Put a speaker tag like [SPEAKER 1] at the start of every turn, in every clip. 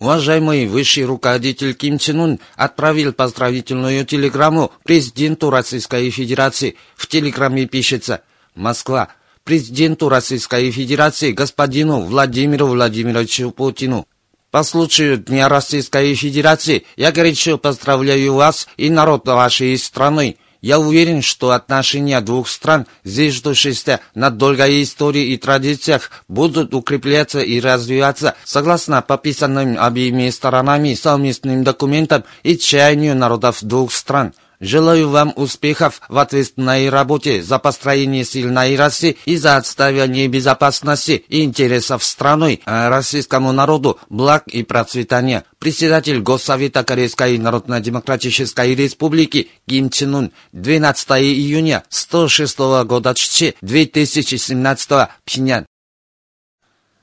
[SPEAKER 1] Уважаемый высший руководитель Ким Чен Ун отправил поздравительную телеграмму президенту Российской Федерации. В телеграмме пишется «Москва. Президенту Российской Федерации господину Владимиру Владимировичу Путину. По случаю Дня Российской Федерации я горячо поздравляю вас и народ вашей страны. Я уверен, что отношения двух стран, зиждущиеся на долгой истории и традициях, будут укрепляться и развиваться согласно подписанным обеими сторонами совместным документам и чаянию народов двух стран. Желаю вам успехов в ответственной работе за построение сильной России и за отставание безопасности и интересов страны, а российскому народу благ и процветания. Председатель Госсовета Корейской Народно-Демократической Республики Ким Чен Ун 12 июня 106 года 2017 Пхеньян.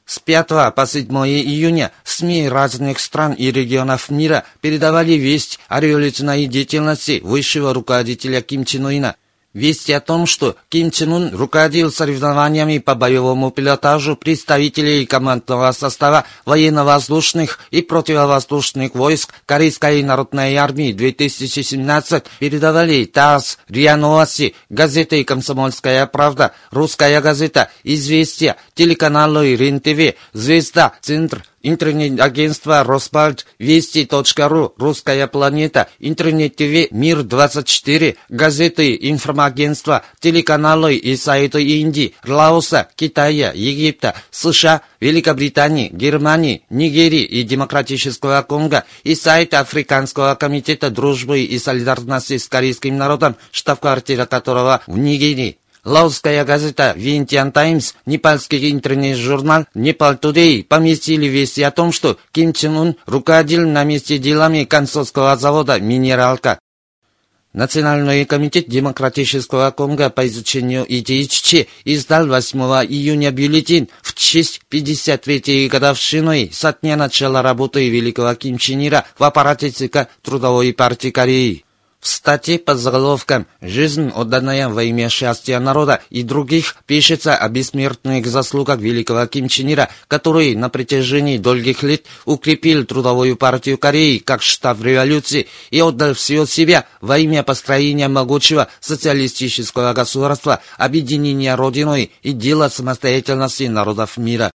[SPEAKER 1] С 5 по 7 июня. СМИ разных стран и регионов мира передавали весть о революционной деятельности высшего руководителя Ким Чен Ына – Вести о том, что Ким Чен Ун руководил соревнованиями по боевому пилотажу представителей командного состава военно-воздушных и противовоздушных войск Корейской народной армии 2017 передавали ТАСС, РИА Новости, газеты «Комсомольская правда», «Русская газета», «Известия», телеканалы РЕН-ТВ, «Звезда», «Центр», интернет-агентство Роспальт, Вести.ру, Русская планета, интернет-ТВ Мир-24, газеты, информагентства, телеканалы и сайты Индии, Лаоса, Китая, Египта, США, Великобритании, Германии, Нигерии и Демократического Конго и сайт Африканского комитета дружбы и солидарности с корейским народом, штаб-квартира которого в Нигерии. Лаосская газета «Винтиан Таймс», непальский интернет-журнал «Непал Тудей» поместили вести о том, что Ким Чен Ун руководил на месте делами консольского завода «Минералка». Национальный комитет Демократического Конго по изучению идей ЧЧ издал 8 июня бюллетень в честь 53-й годовщины со дня начала работы великого Ким Чен Ира в аппарате ЦК Трудовой партии Кореи. В статье под заголовком «Жизнь, отданная во имя счастья народа» и других пишется о бессмертных заслугах великого Ким Чен Ира, который на протяжении долгих лет укрепил Трудовую партию Кореи как штаб революции и отдал все себя во имя построения могучего социалистического государства, объединения Родиной и дела самостоятельности народов мира.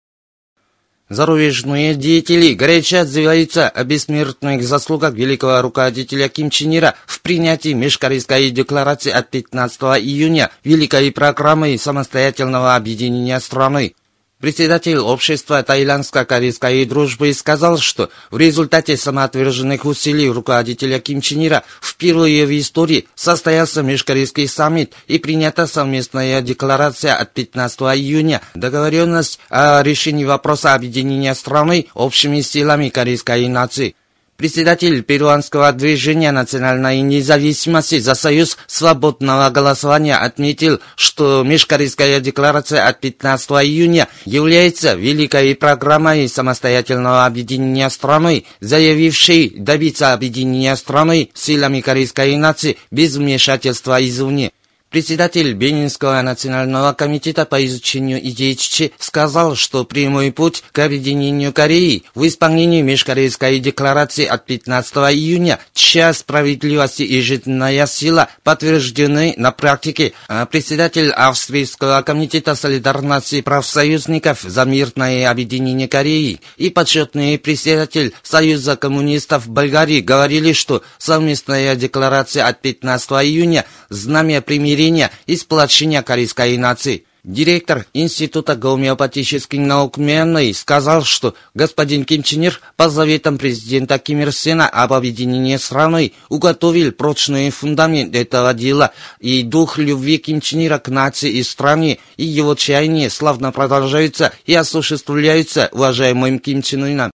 [SPEAKER 1] Зарубежные деятели горячо отзываются о бессмертных заслугах великого руководителя Ким Чен Ира в принятии Межкорейской декларации от 15 июня Великой программы самостоятельного объединения страны. Председатель общества таиландско-корейской дружбы сказал, что в результате самоотверженных усилий руководителя Ким Чен Ира впервые в истории состоялся межкорейский саммит и принята совместная декларация от 15 июня, договоренность о решении вопроса объединения страны общими силами корейской нации. Председатель перуанского движения национальной независимости за союз свободного голосования отметил, что Межкорейская декларация от 15 июня является великой программой самостоятельного объединения страны, заявившей добиться объединения страны силами корейской нации без вмешательства извне. Председатель Бенинского национального комитета по изучению идей ЧЧ сказал, что прямой путь к объединению Кореи в исполнении Межкорейской декларации от 15 июня час справедливости и жизненная сила подтверждены на практике. А председатель Австрийского комитета солидарности профсоюзников за мирное объединение Кореи и почетный председатель Союза коммунистов Болгарии говорили, что совместная декларация от 15 июня знамя примирения примирения и сплочения корейской нации. Директор Института гомеопатических наук Мянной сказал, что господин Ким Чен Ир по заветам президента Ким Ир Сена об объединении страны уготовил прочный фундамент этого дела, и дух любви Ким Чен Ира к нации и стране, и его чаяния славно продолжаются и осуществляются уважаемым Ким Чен Ыном.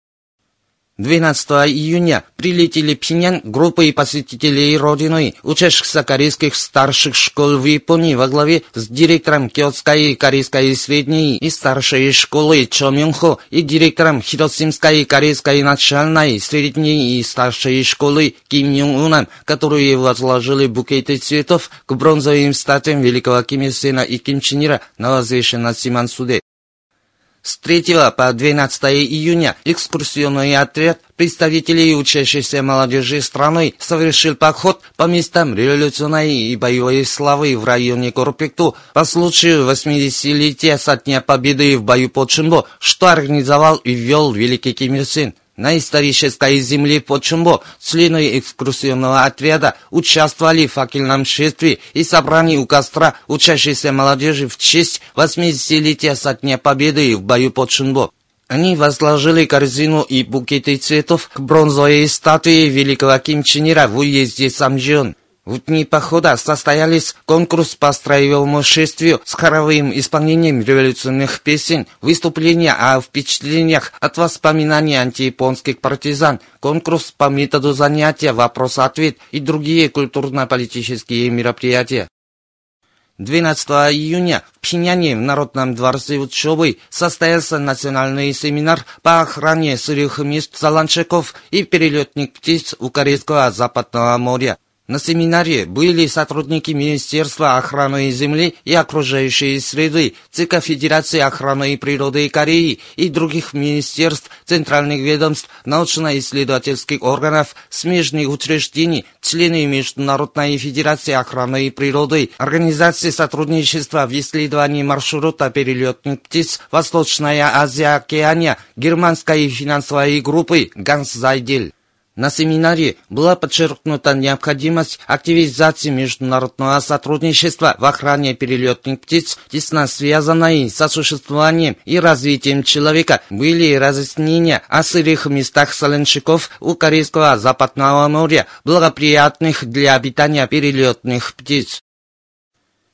[SPEAKER 1] 12 июня прилетели Пхеньян группой посетителей Родиной, учащихся корейских старших школ в Японии во главе с директором Киотской корейской средней и старшей школы Чо Мюнхо и директором Хиросимской корейской начальной средней и старшей школы Ким Юн Уном, которые возложили букеты цветов к бронзовым статуям великого Ким Сена и Ким Чен Ира на возвышенном Симансуде. С 3 по 12 июня экскурсионный отряд представителей учащейся молодежи страны совершил поход по местам революционной и боевой славы в районе Корпекту по случаю 80-летия со дня победы в бою под Чунбо, что организовал и ввел великий Ким Ир Сен. На исторической земле Почумбо члены экскурсионного отряда участвовали в факельном шествии и собрании у костра учащейся молодежи в честь 80-летия со дня победы в бою под Чунбо. Они возложили корзину и букеты цветов к бронзовой статуе великого Ким Чен Ира в уезде Самжион. В дни похода состоялись конкурс по строевому шествию с хоровым исполнением революционных песен, выступления о впечатлениях от воспоминаний антияпонских партизан, конкурс по методу занятия вопрос-ответ и другие культурно-политические мероприятия. 12 июня в Пхеньяне в Народном дворце учебы состоялся национальный семинар по охране сырых мест заланчиков и перелетных птиц у Корейского Западного моря. На семинаре были сотрудники Министерства охраны земли и окружающей среды, ЦК Федерации охраны природы Кореи и других министерств, центральных ведомств, научно-исследовательских органов, смежных учреждений, члены Международной Федерации охраны природы, Организации сотрудничества в исследовании маршрута перелетных птиц Восточная Азия Океания, германской финансовой группы Гансзайдель. На семинаре была подчеркнута необходимость активизации международного сотрудничества в охране перелетных птиц, тесно связанной с осуществлением и развитием человека. Были разъяснения о сырых местах соленщиков у Корейского Западного моря, благоприятных для обитания перелетных птиц.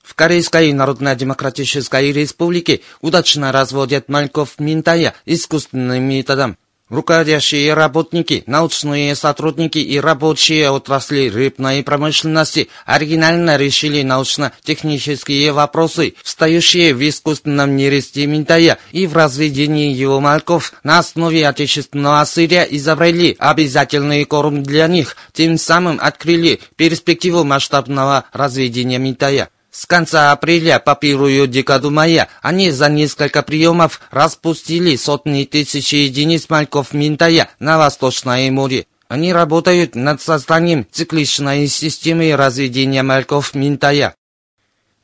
[SPEAKER 1] В Корейской Народно-Демократической Республике удачно разводят мальков минтая искусственным методом. Руководящие работники, научные сотрудники и рабочие отрасли рыбной промышленности оригинально решили научно-технические вопросы, встающие в искусственном нересте минтая и в разведении его мальков на основе отечественного сырья изобрели обязательный корм для них, тем самым открыли перспективу масштабного разведения минтая. С конца апреля по первую декаду мая они за несколько приемов распустили сотни тысяч единиц мальков минтая на Восточное море. Они работают над созданием цикличной системы разведения мальков минтая.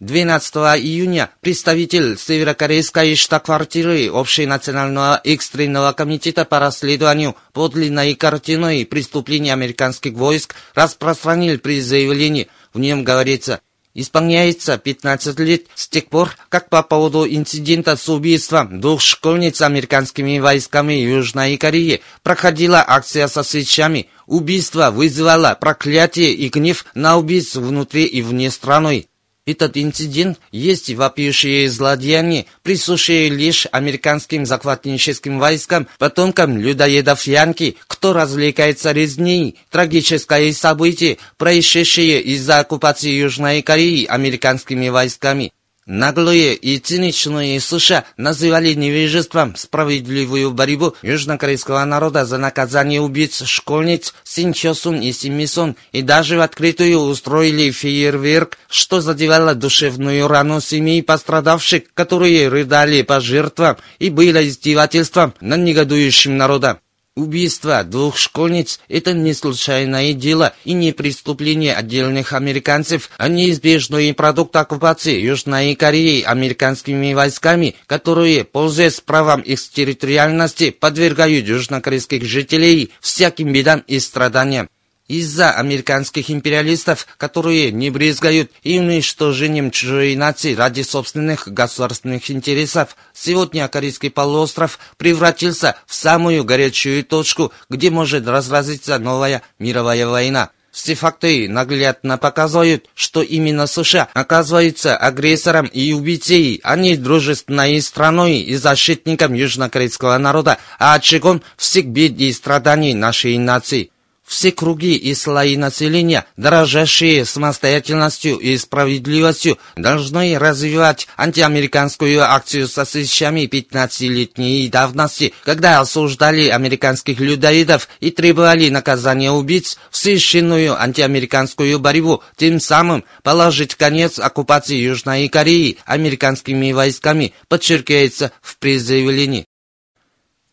[SPEAKER 1] 12 июня представитель северокорейской штаб-квартиры Общенационального экстренного комитета по расследованию подлинной картины преступлений американских войск распространил при заявлении. В нем говорится, Исполняется 15 лет с тех пор, как по поводу инцидента с убийством двух школьниц американскими войсками Южной Кореи проходила акция со свечами. Убийство вызвало проклятие и гнев на убийц внутри и вне страны. Этот инцидент есть вопиющее злодеяние, присущее лишь американским захватническим войскам, потомкам людоедов Янки, кто развлекается резней. Трагическое событие, происшедшее из-за оккупации Южной Кореи американскими войсками. Наглые и циничные США называли невежеством справедливую борьбу южнокорейского народа за наказание убийц школьниц Син Чосун и Син Мисон и даже в открытую устроили фейерверк, что задевало душевную рану семей пострадавших, которые рыдали по жертвам и было издевательством над негодующим народом. Убийство двух школьниц – это не случайное дело и не преступление отдельных американцев, а неизбежный продукт оккупации Южной Кореи американскими войсками, которые, пользуясь правом их территориальности, подвергают южнокорейских жителей всяким бедам и страданиям из-за американских империалистов, которые не брезгают и уничтожением чужой нации ради собственных государственных интересов. Сегодня Корейский полуостров превратился в самую горячую точку, где может разразиться новая мировая война. Все факты наглядно показывают, что именно США оказывается агрессором и убийцей, а не дружественной страной и защитником южнокорейского народа, а очагом всех бед и страданий нашей нации. Все круги и слои населения, дорожащие самостоятельностью и справедливостью, должны развивать антиамериканскую акцию со свечами 15-летней давности, когда осуждали американских людоедов и требовали наказания убийц в священную антиамериканскую борьбу, тем самым положить конец оккупации Южной Кореи американскими войсками, подчеркивается в призывлении.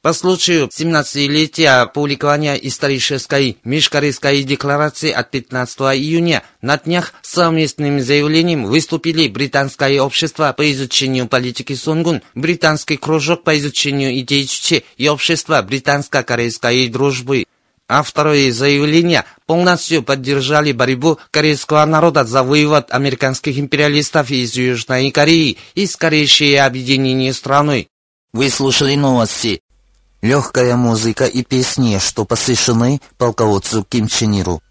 [SPEAKER 1] По случаю 17-летия публикования исторической Межкорейской декларации от 15 июня на днях совместным заявлением выступили Британское общество по изучению политики Сунгун, Британский кружок по изучению идей Чучи и Общество британско-корейской дружбы. Авторы заявления полностью поддержали борьбу корейского народа за вывод американских империалистов из Южной Кореи и скорейшее объединение страны.
[SPEAKER 2] Вы слушали новости легкая музыка и песни, что посвящены полководцу Ким Чен Иру.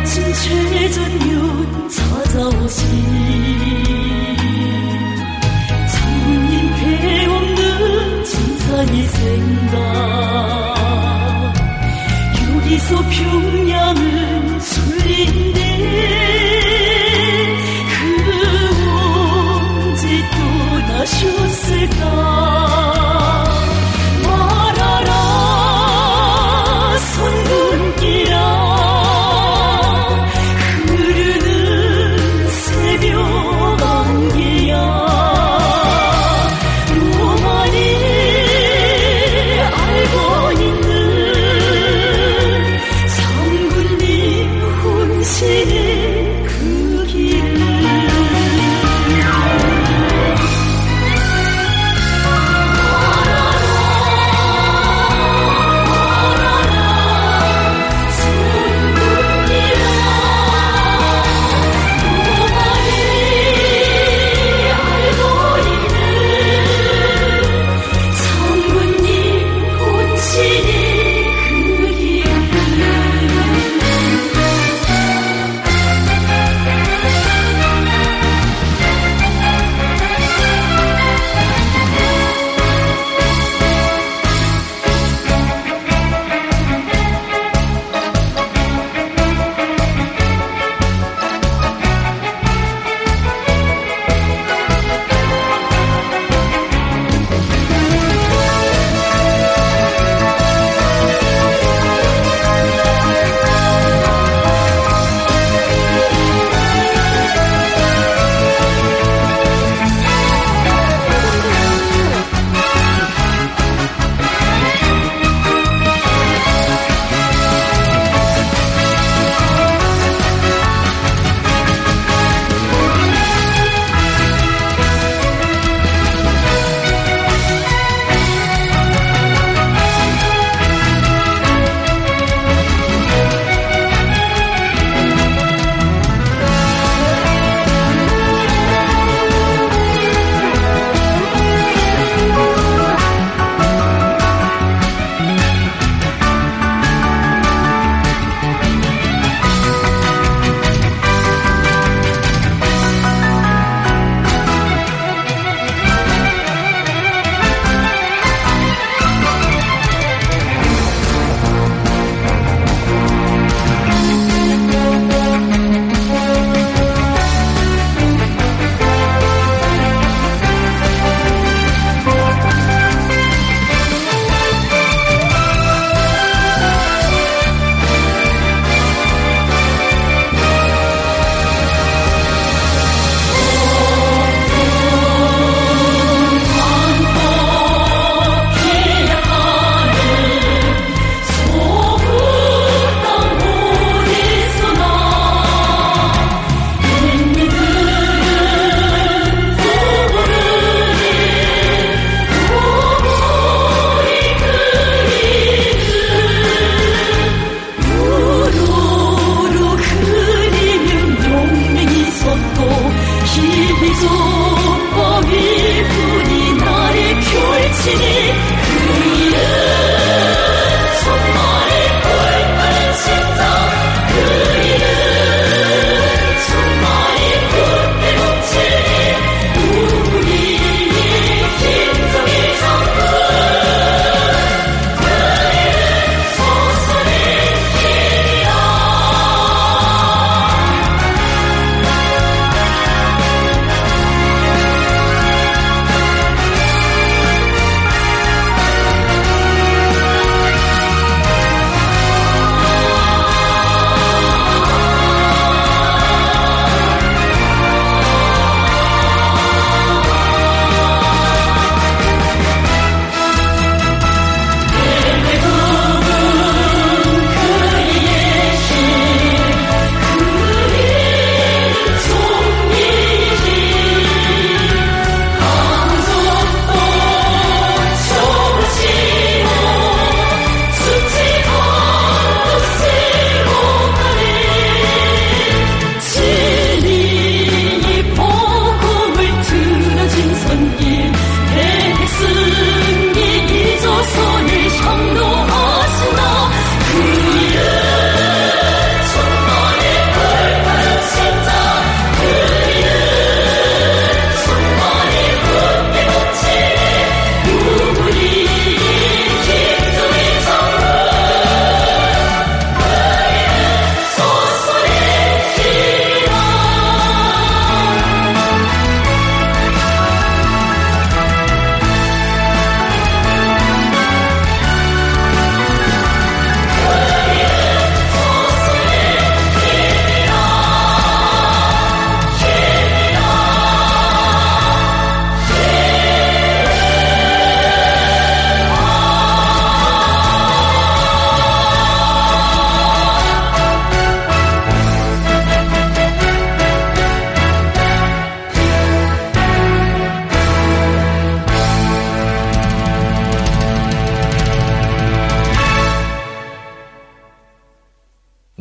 [SPEAKER 2] 마침 최전면 찾아오신 장님께 없는 진상이 생다 여기서 평양은 술린데 그 언제 또 나셨을까?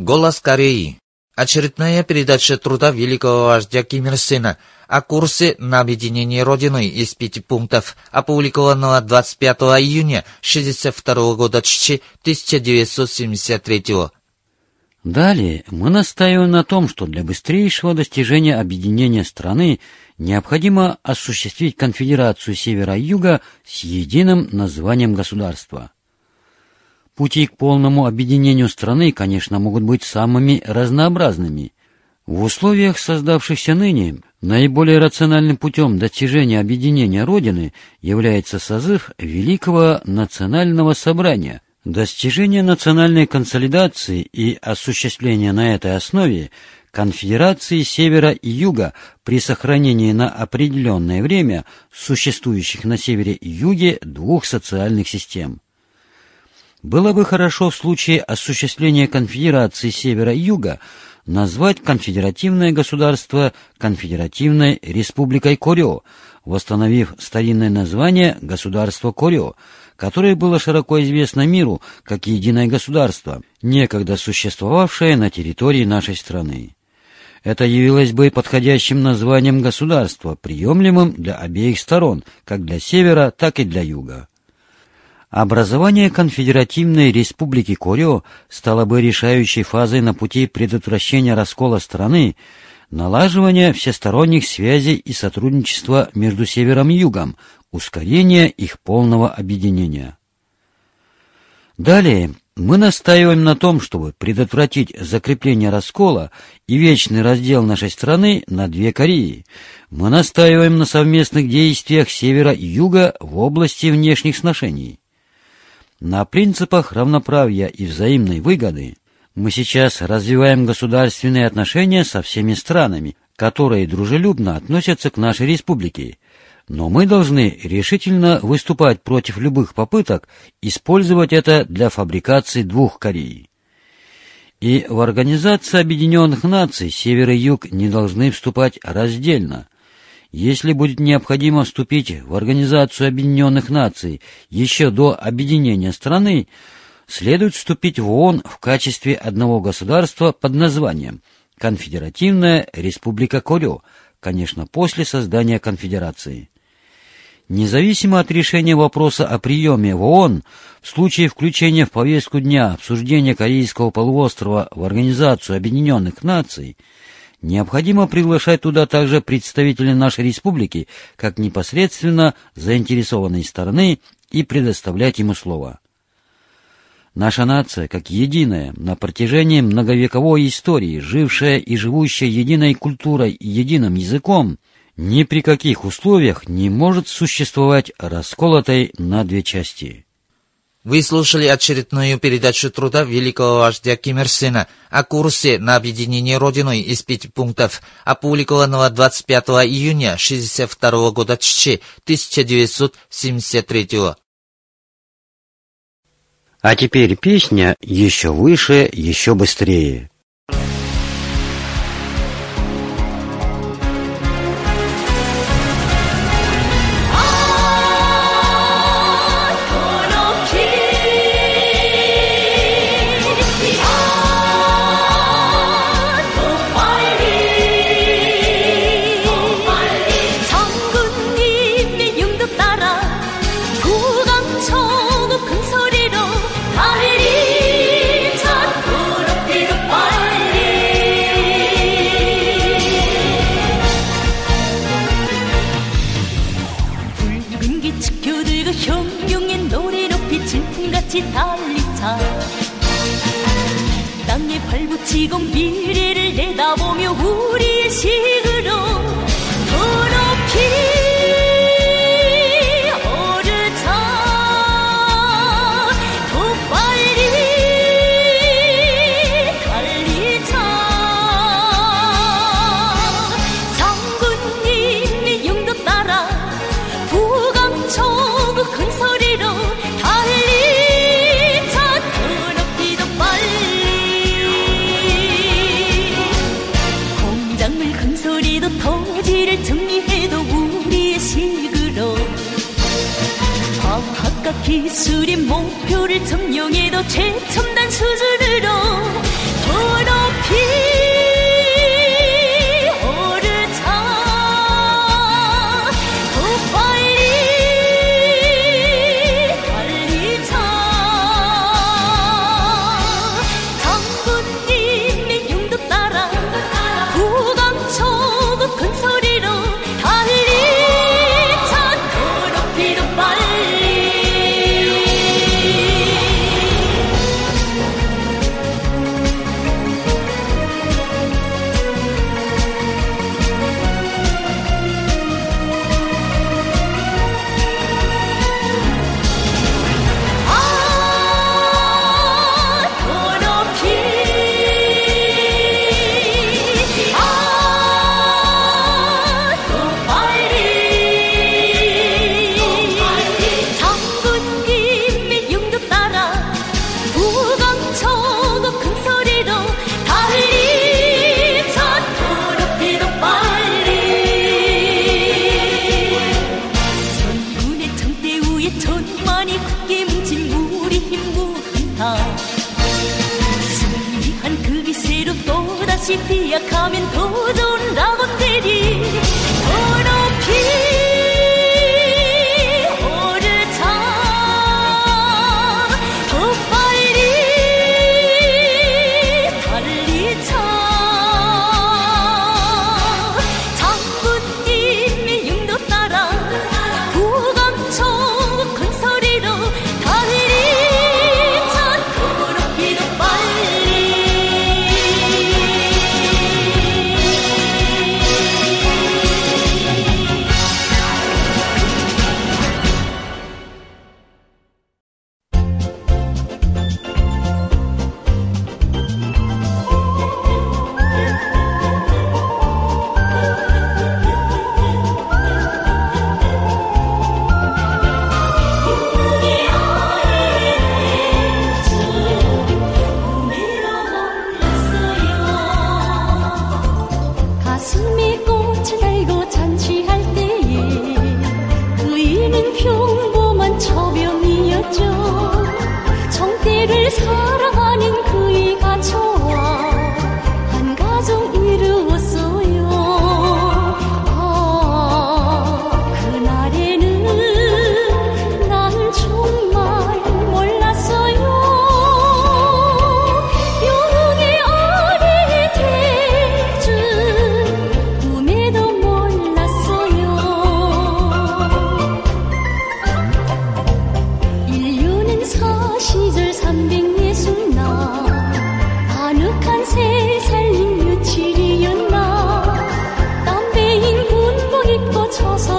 [SPEAKER 1] Голос Кореи. Очередная передача труда великого вождя Ким Ир Сена о курсе на объединение Родины из пяти пунктов, опубликованного 25 июня 1962 года 1973
[SPEAKER 3] Далее мы настаиваем на том, что для быстрейшего достижения объединения страны необходимо осуществить конфедерацию Севера и Юга с единым названием государства. Пути к полному объединению страны, конечно, могут быть самыми разнообразными. В условиях, создавшихся ныне, наиболее рациональным путем достижения объединения Родины является созыв Великого Национального Собрания. Достижение национальной консолидации и осуществление на этой основе конфедерации Севера и Юга при сохранении на определенное время существующих на Севере и Юге двух социальных систем. Было бы хорошо в случае осуществления конфедерации Севера и Юга назвать конфедеративное государство Конфедеративной Республикой Корё, восстановив старинное название государство Корё, которое было широко известно миру как единое государство, некогда существовавшее на территории нашей страны. Это явилось бы подходящим названием государства, приемлемым для обеих сторон, как для севера, так и для юга. Образование Конфедеративной Республики Корё стало бы решающей фазой на пути предотвращения раскола страны, налаживания всесторонних связей и сотрудничества между Севером и Югом, ускорения их полного объединения. Далее мы настаиваем на том, чтобы предотвратить закрепление раскола и вечный раздел нашей страны на две Кореи. Мы настаиваем на совместных действиях Севера и Юга в области внешних сношений. На принципах равноправия и взаимной выгоды мы сейчас развиваем государственные отношения со всеми странами, которые дружелюбно относятся к нашей республике. Но мы должны решительно выступать против любых попыток использовать это для фабрикации двух Корей. И в Организации Объединенных Наций Север и Юг не должны вступать раздельно – если будет необходимо вступить в Организацию Объединенных Наций еще до объединения страны, следует вступить в ООН в качестве одного государства под названием Конфедеративная Республика Корё, конечно, после создания конфедерации. Независимо от решения вопроса о приеме в ООН, в случае включения в повестку дня обсуждения Корейского полуострова в Организацию Объединенных Наций – Необходимо приглашать туда также представителей нашей республики, как непосредственно заинтересованной стороны, и предоставлять ему слово. Наша нация, как единая, на протяжении многовековой истории, жившая и живущая единой культурой и единым языком, ни при каких условиях не может существовать расколотой на две части.
[SPEAKER 1] Вы слушали очередную передачу труда великого вождя Ким Ир Сена о курсе на объединение Родиной из пяти пунктов, опубликованного 25 июня 1962 года 1973
[SPEAKER 3] А теперь песня «Еще выше, еще быстрее».
[SPEAKER 2] 질풍같이 달리자. 땅에 발붙이고 미래를 내다보며 우리의 식으 to the 婆娑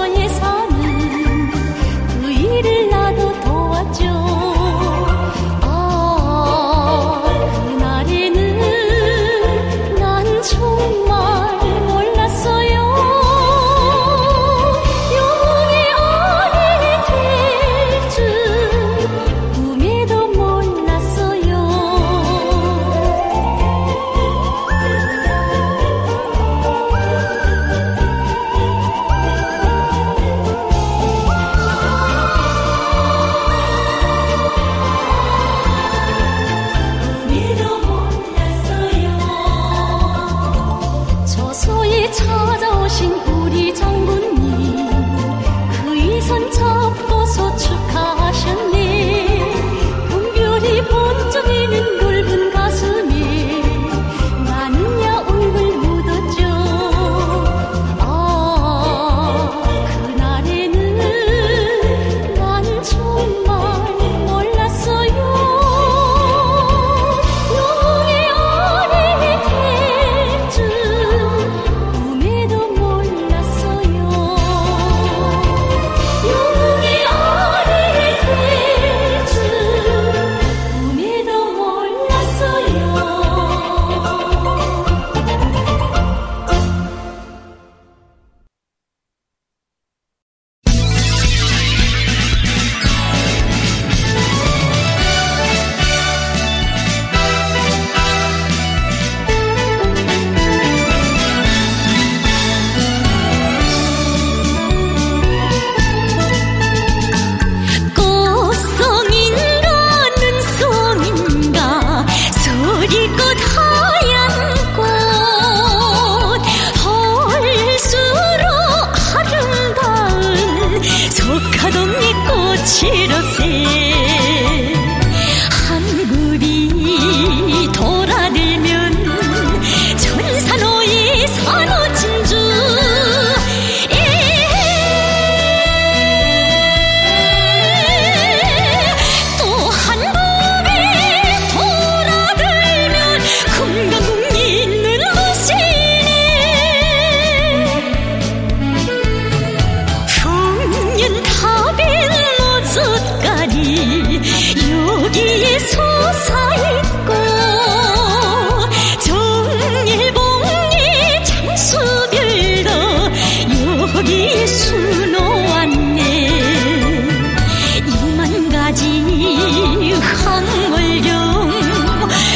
[SPEAKER 2] 你恨为有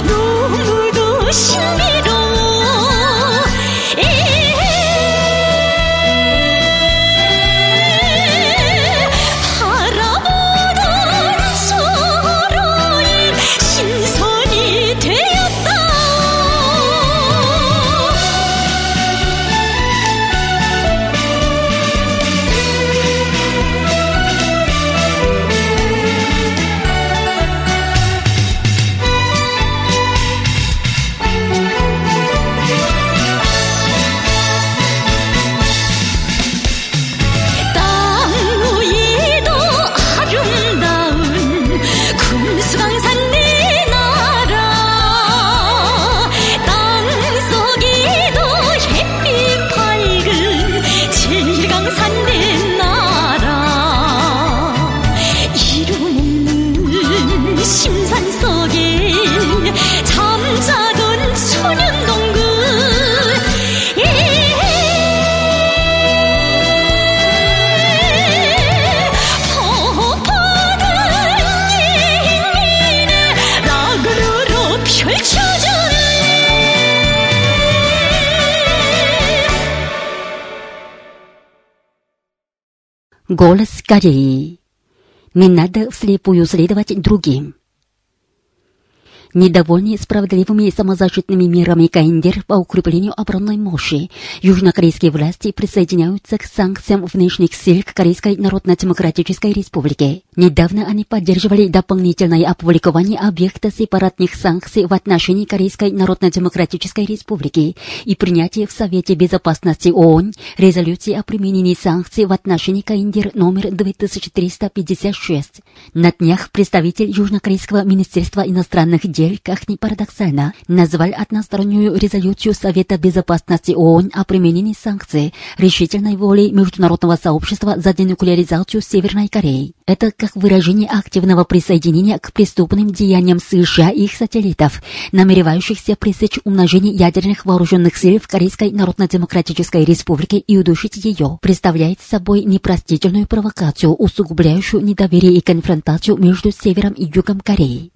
[SPEAKER 2] 多么多
[SPEAKER 4] Голос Кореи. Не надо вслепую следовать другим. Недовольный справедливыми самозащитными мерами КНДР по укреплению оборонной мощи, южнокорейские власти присоединяются к санкциям внешних сил к Корейской Народно-Демократической Республике. Недавно они поддерживали дополнительное опубликование объекта сепаратных санкций в отношении Корейской Народно-Демократической Республики и принятие в Совете Безопасности ООН резолюции о применении санкций в отношении КНДР номер 2356. На днях представитель Южнокорейского Министерства иностранных дел деле, как ни парадоксально, назвал одностороннюю резолюцию Совета Безопасности ООН о применении санкций решительной волей международного сообщества за денуклеаризацию Северной Кореи. Это как выражение активного присоединения к преступным деяниям США и их сателлитов, намеревающихся пресечь умножение ядерных вооруженных сил в Корейской Народно-Демократической Республике и удушить ее, представляет собой непростительную провокацию, усугубляющую недоверие и конфронтацию между Севером и Югом Кореи.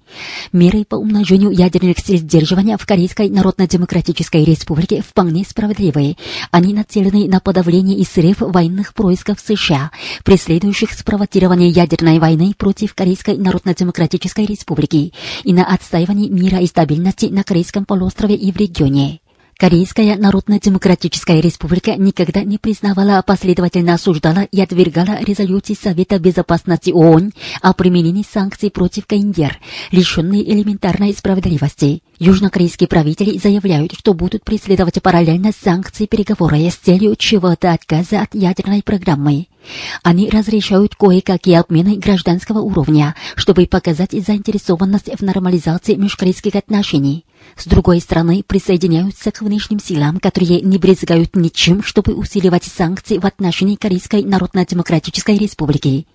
[SPEAKER 4] Меры по умножению ядерных сил сдерживания в Корейской Народно-Демократической Республике вполне справедливые. Они нацелены на подавление и срыв военных происков США, преследующих спровоцирование ядерной войны против Корейской Народно-Демократической Республики и на отстаивание мира и стабильности на Корейском полуострове и в регионе. Корейская Народно-Демократическая Республика никогда не признавала, последовательно осуждала и отвергала резолюции Совета Безопасности ООН о применении санкций против КНДР, лишенные элементарной справедливости. Южнокорейские правители заявляют, что будут преследовать параллельно санкции переговоры с целью чего-то отказа от ядерной программы. Они разрешают кое-какие обмены гражданского уровня, чтобы показать заинтересованность в нормализации межкорейских отношений. С другой стороны, присоединяются к внешним силам, которые не брезгают ничем, чтобы усиливать санкции в отношении Корейской Народно-Демократической Республики.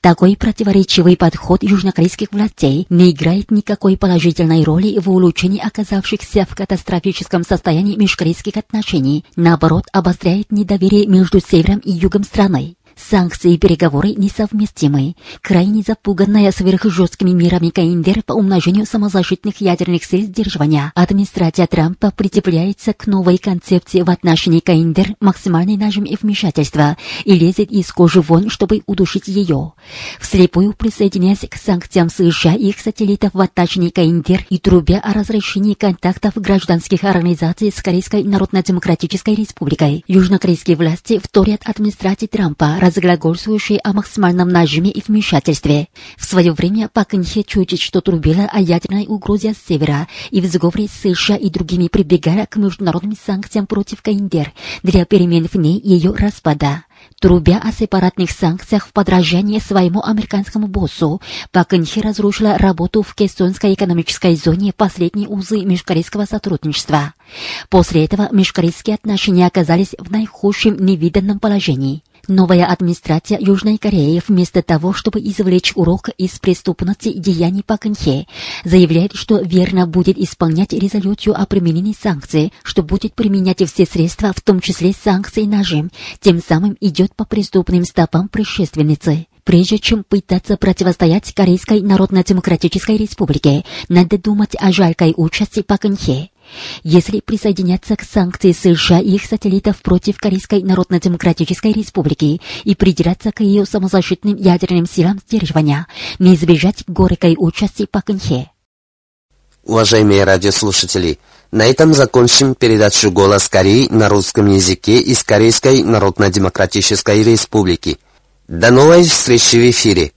[SPEAKER 4] Такой противоречивый подход южнокорейских властей не играет никакой положительной роли в улучшении оказавшихся в катастрофическом состоянии межкорейских отношений, наоборот, обостряет недоверие между севером и югом страны. Санкции и переговоры несовместимы. Крайне запуганная сверхжесткими мерами КНДР по умножению самозащитных ядерных сил сдерживания, администрация Трампа прицепляется к новой концепции в отношении КНДР максимальный нажим и вмешательства и лезет из кожи вон, чтобы удушить ее. Вслепую присоединяясь к санкциям США и их сателлитов в отношении КНДР и трубя о разрешении контактов гражданских организаций с Корейской Народно-Демократической Республикой, южнокорейские власти вторят администрации Трампа, разглагольствующий о максимальном нажиме и вмешательстве. В свое время Пак Инхе чуть что трубила о ядерной угрозе с севера и в сговоре с США и другими прибегала к международным санкциям против КНДР для перемен в ней ее распада. Трубя о сепаратных санкциях в подражание своему американскому боссу, Пак Инхе разрушила работу в Кессонской экономической зоне последней узы межкорейского сотрудничества. После этого межкорейские отношения оказались в наихудшем невиданном положении. Новая администрация Южной Кореи вместо того, чтобы извлечь урок из преступности деяний Пакэнхе, заявляет, что верно будет исполнять резолюцию о применении санкций, что будет применять все средства, в том числе санкции нажим, тем самым идет по преступным стопам предшественницы. Прежде чем пытаться противостоять Корейской Народно-Демократической Республике, надо думать о жалкой участи Пакэнхе. Если присоединяться к санкции США и их сателлитов против Корейской Народно-Демократической Республики и придираться к ее самозащитным ядерным силам сдерживания, не избежать горькой участи Пакэнхе.
[SPEAKER 5] Уважаемые радиослушатели, на этом закончим передачу «Голос Кореи» на русском языке из Корейской Народно-Демократической Республики. До новой встречи в эфире.